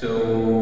So